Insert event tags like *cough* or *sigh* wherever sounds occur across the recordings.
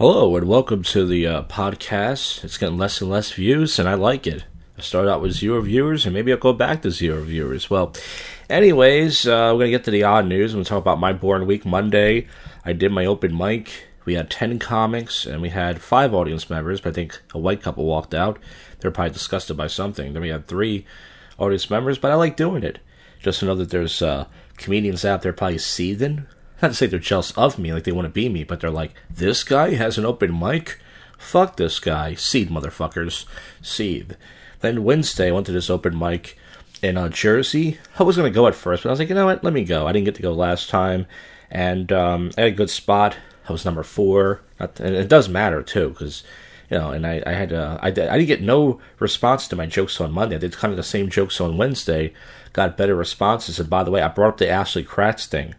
Hello and welcome to the uh, podcast. It's getting less and less views, and I like it. I started out with zero viewers, and maybe I'll go back to zero viewers. Well, anyways, uh, we're gonna get to the odd news. I'm gonna talk about my born week Monday. I did my open mic. We had ten comics, and we had five audience members. But I think a white couple walked out. They're probably disgusted by something. Then we had three audience members, but I like doing it. Just to know that there's uh, comedians out there probably seething not to say they're jealous of me, like they want to be me, but they're like, this guy has an open mic? Fuck this guy. Seed, motherfuckers. Seed. Then Wednesday, I went to this open mic in uh, Jersey. I was going to go at first, but I was like, you know what? Let me go. I didn't get to go last time. And um, I had a good spot. I was number four. And it does matter, too, because you know, and I, I had uh, I, I didn't get no response to my jokes on Monday. I did kind of the same jokes on Wednesday, got better responses. And by the way, I brought up the Ashley Kratz thing.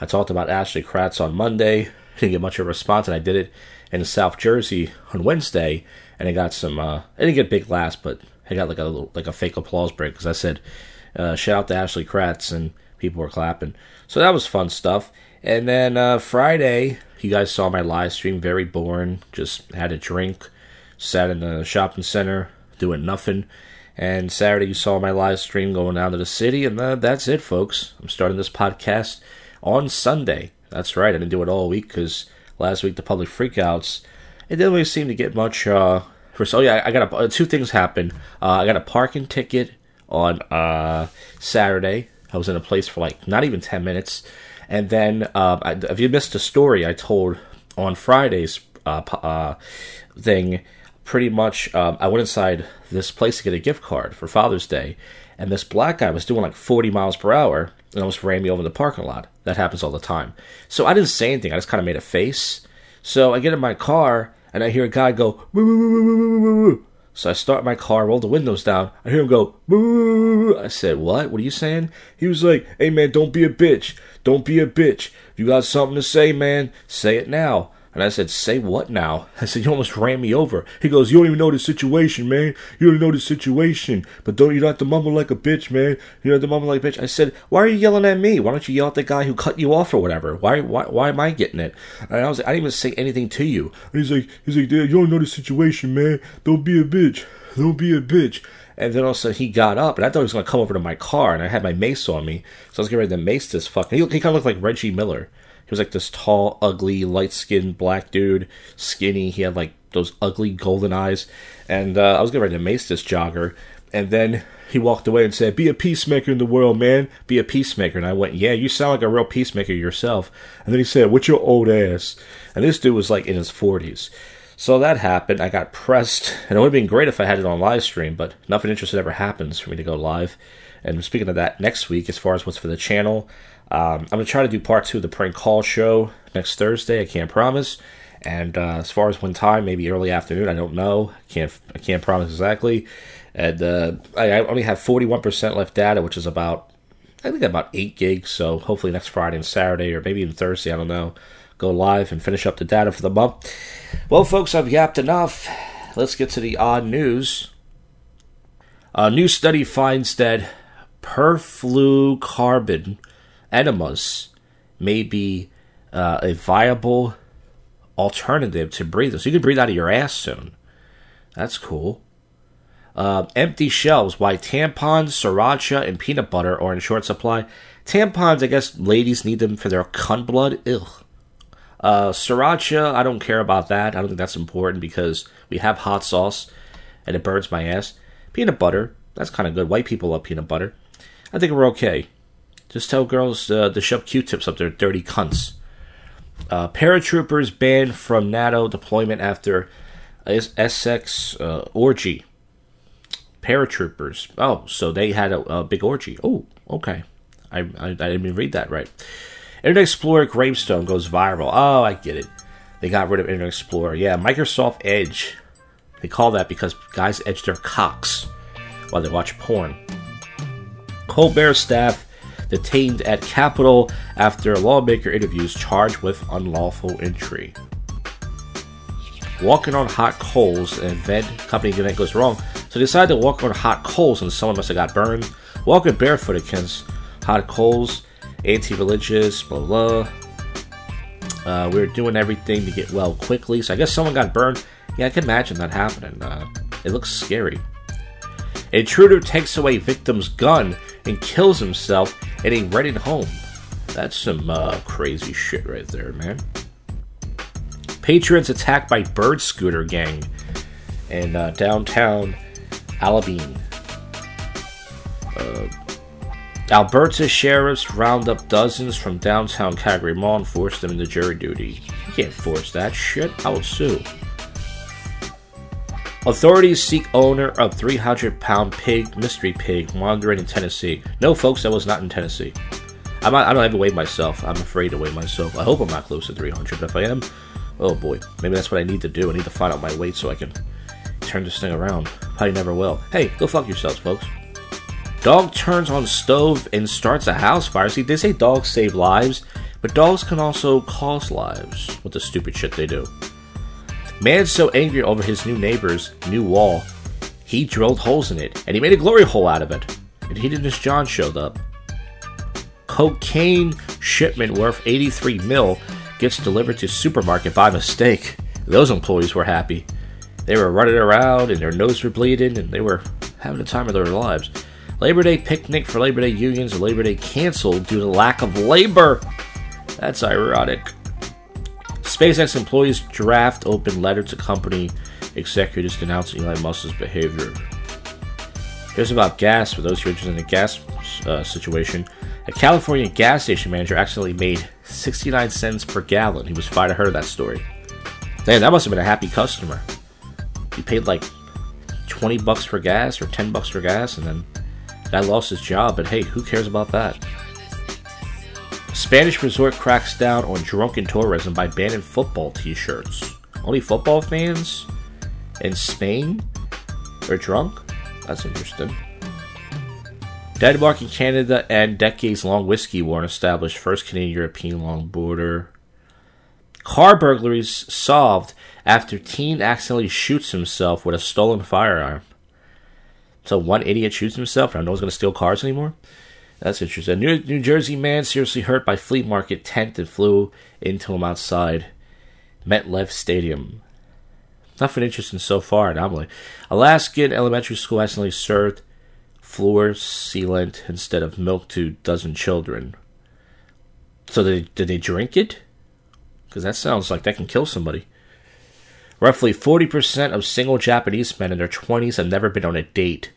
I talked about Ashley Kratz on Monday. Didn't get much of a response, and I did it in South Jersey on Wednesday, and I got some. Uh, I didn't get big laughs, but I got like a little, like a fake applause break because I said, uh, "Shout out to Ashley Kratz," and people were clapping. So that was fun stuff. And then uh, Friday, you guys saw my live stream. Very boring. Just had a drink, sat in the shopping center doing nothing. And Saturday, you saw my live stream going down to the city, and uh, that's it, folks. I'm starting this podcast on Sunday. That's right, I didn't do it all week because last week the public freakouts, it didn't really seem to get much. Uh, first, oh yeah, I got a, uh, two things happened. Uh, I got a parking ticket on uh, Saturday. I was in a place for like not even ten minutes, and then uh, I, if you missed the story I told on Friday's uh, uh, thing, pretty much um, I went inside this place to get a gift card for Father's Day, and this black guy was doing like 40 miles per hour and almost ran me over in the parking lot. That happens all the time. So I didn't say anything. I just kind of made a face. So I get in my car and I hear a guy go, woo, woo, woo. So I start my car, roll the windows down. I hear him go. I said, what? What are you saying? He was like, hey man, don't be a bitch. Don't be a bitch. If you got something to say, man, say it now. And I said, Say what now? *laughs* I said, You almost ran me over. He goes, You don't even know the situation, man. You don't know the situation. But don't you not to mumble like a bitch, man. You don't have to mumble like a bitch. I said, Why are you yelling at me? Why don't you yell at the guy who cut you off or whatever? Why why why am I getting it? And I was like, I didn't even say anything to you. And he's like he's like, Dad, you don't know the situation, man. Don't be a bitch. Don't be a bitch. And then also he got up, and I thought he was going to come over to my car, and I had my mace on me, so I was getting ready to mace this fucking. He, he kind of looked like Reggie Miller. He was like this tall, ugly, light skinned black dude, skinny. He had like those ugly golden eyes. And uh, I was getting ready to mace this jogger. And then he walked away and said, Be a peacemaker in the world, man. Be a peacemaker. And I went, Yeah, you sound like a real peacemaker yourself. And then he said, What's your old ass? And this dude was like in his 40s. So that happened. I got pressed. And it would have been great if I had it on live stream, but nothing interesting ever happens for me to go live. And speaking of that, next week, as far as what's for the channel, um, I'm going to try to do part two of the prank call show next Thursday. I can't promise. And uh, as far as when time, maybe early afternoon. I don't know. I can't I can't promise exactly. And uh, I, I only have 41% left data, which is about I think about eight gigs. So hopefully next Friday and Saturday, or maybe even Thursday. I don't know. Go live and finish up the data for the month. Well, folks, I've yapped enough. Let's get to the odd news. A new study finds that perflucarbon enemas may be uh, a viable alternative to breathing. So you can breathe out of your ass soon. That's cool. Uh, empty shelves. Why tampons, sriracha, and peanut butter are in short supply. Tampons, I guess ladies need them for their cunt blood. Ugh. Uh, sriracha, I don't care about that. I don't think that's important because we have hot sauce and it burns my ass. Peanut butter, that's kind of good. White people love peanut butter. I think we're okay. Just tell girls uh, to shove Q-tips up their dirty cunts. Uh, paratroopers banned from NATO deployment after Essex uh, orgy. Paratroopers. Oh, so they had a, a big orgy. Oh, okay. I, I, I didn't even read that right. Internet Explorer gravestone goes viral. Oh, I get it. They got rid of Internet Explorer. Yeah, Microsoft Edge. They call that because guys edge their cocks while they watch porn. Colbert staff detained at Capitol after lawmaker interviews charged with unlawful entry. Walking on hot coals, an event company event goes wrong, so they decided to walk on hot coals and someone must have got burned. Walking barefoot against hot coals, anti-religious, blah blah. Uh, we were doing everything to get well quickly, so I guess someone got burned. Yeah, I can imagine that happening. Uh, it looks scary. Intruder takes away victim's gun and kills himself in a rented home. That's some uh, crazy shit right there, man. Patriots attacked by bird scooter gang in uh, downtown Alabine. Uh, Alberta sheriffs round up dozens from downtown Calgary Mall and force them into jury duty. You can't force that shit. I will sue. Authorities seek owner of 300 pound pig, mystery pig, wandering in Tennessee. No, folks, that was not in Tennessee. I'm not, I don't ever weigh myself. I'm afraid to weigh myself. I hope I'm not close to 300, but if I am, oh boy, maybe that's what I need to do. I need to find out my weight so I can turn this thing around. Probably never will. Hey, go fuck yourselves, folks. Dog turns on stove and starts a house fire. See, they say dogs save lives, but dogs can also cause lives with the stupid shit they do. Man's so angry over his new neighbor's new wall, he drilled holes in it, and he made a glory hole out of it. And he did this John showed up. Cocaine shipment worth 83 mil gets delivered to supermarket by mistake. Those employees were happy. They were running around and their nose were bleeding and they were having the time of their lives. Labor Day picnic for Labor Day unions Labor Day canceled due to lack of labor. That's ironic. SpaceX employees draft open letter to company executives denouncing Elon Musk's behavior. Here's about gas for those who are interested in the gas uh, situation. A California gas station manager accidentally made 69 cents per gallon. He was fired. I heard that story. Damn, that must have been a happy customer. He paid like 20 bucks for gas or 10 bucks for gas, and then guy lost his job. But hey, who cares about that? Spanish resort cracks down on drunken tourism by banning football t-shirts. Only football fans in Spain are drunk? That's interesting. Denmark and Canada and decades-long whiskey war established first Canadian-European long border. Car burglaries solved after teen accidentally shoots himself with a stolen firearm. So one idiot shoots himself, and no one's going to steal cars anymore? That's interesting. New, New Jersey man seriously hurt by flea market tent that flew into him outside MetLife Stadium. Nothing interesting so far, anomaly. Alaskan elementary school accidentally served floor sealant instead of milk to dozen children. So did, did they drink it? Because that sounds like that can kill somebody. Roughly 40% of single Japanese men in their 20s have never been on a date.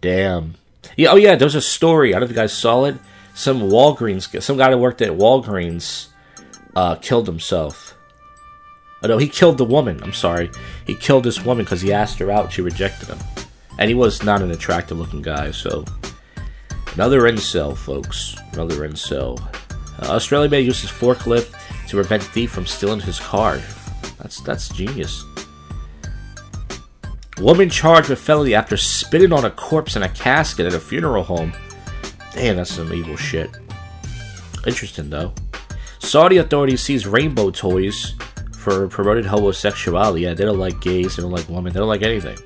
Damn. Yeah, oh yeah, there's a story. I don't know if you guys saw it. Some Walgreens, some guy that worked at Walgreens, uh, killed himself. Oh no, he killed the woman. I'm sorry. He killed this woman because he asked her out. She rejected him, and he was not an attractive-looking guy. So, another incel, folks. Another incel. Uh, Australia man uses forklift to prevent thief from stealing his car. That's that's genius. Woman charged with felony after spitting on a corpse in a casket at a funeral home. Damn, that's some evil shit. Interesting though. Saudi authorities seize rainbow toys for promoted homosexuality. Yeah, they don't like gays, they don't like women, they don't like anything.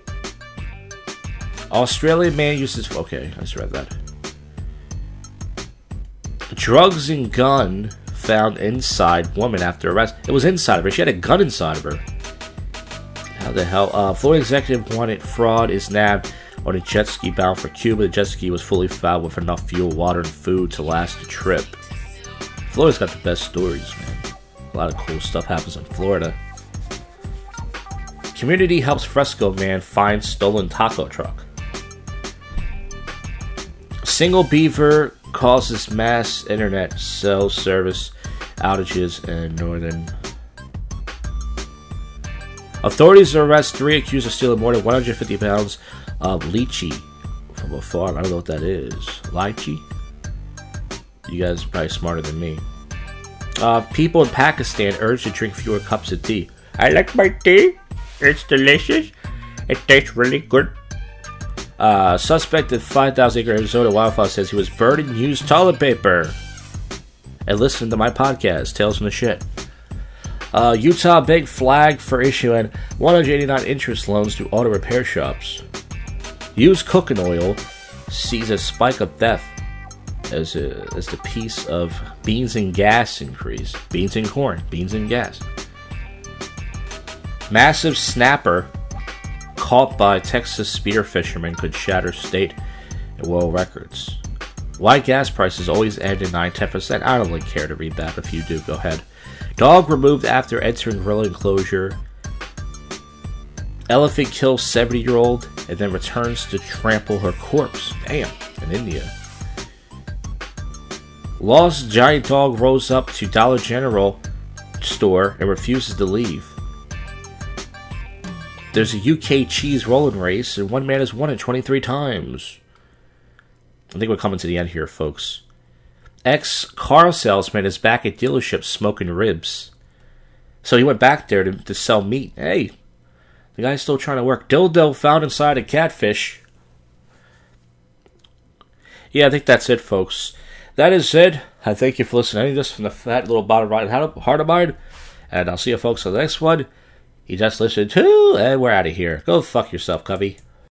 Australian man uses. Okay, I just read that. Drugs and gun found inside woman after arrest. It was inside of her. She had a gun inside of her. How the hell? Uh, Florida executive wanted fraud is nabbed on a jet ski bound for Cuba. The jet ski was fully fouled with enough fuel, water, and food to last the trip. Florida's got the best stories, man. A lot of cool stuff happens in Florida. Community helps Fresno man find stolen taco truck. Single beaver causes mass internet cell service outages in northern Authorities arrest three accused of stealing more than 150 pounds of lychee from a farm. I don't know what that is. Lychee? You guys are probably smarter than me. Uh, people in Pakistan urged to drink fewer cups of tea. I like my tea. It's delicious. It tastes really good. Uh, suspected 5,000 acre Arizona wildfire says he was burning used toilet paper. And listen to my podcast, Tales from the Shit. Uh, Utah big flag for issuing 189 interest loans to auto repair shops. Used cooking oil sees a spike of theft. as, a, as the piece of beans and gas increase. Beans and corn, beans and gas. Massive snapper caught by Texas spear fishermen could shatter state and world records. Why gas prices always end in 9 10%? I don't really care to read that. If you do, go ahead. Dog removed after entering grill enclosure. Elephant kills 70 year old and then returns to trample her corpse. Damn, in India. Lost giant dog rolls up to Dollar General store and refuses to leave. There's a UK cheese rolling race, and one man has won it 23 times. I think we're coming to the end here, folks. Ex car salesman is back at dealership smoking ribs. So he went back there to, to sell meat. Hey, the guy's still trying to work. Dildo found inside a catfish. Yeah, I think that's it, folks. That is it. I thank you for listening to this from the fat little bottom right heart of mine. And I'll see you folks on the next one. You just listened to, and we're out of here. Go fuck yourself, Covey.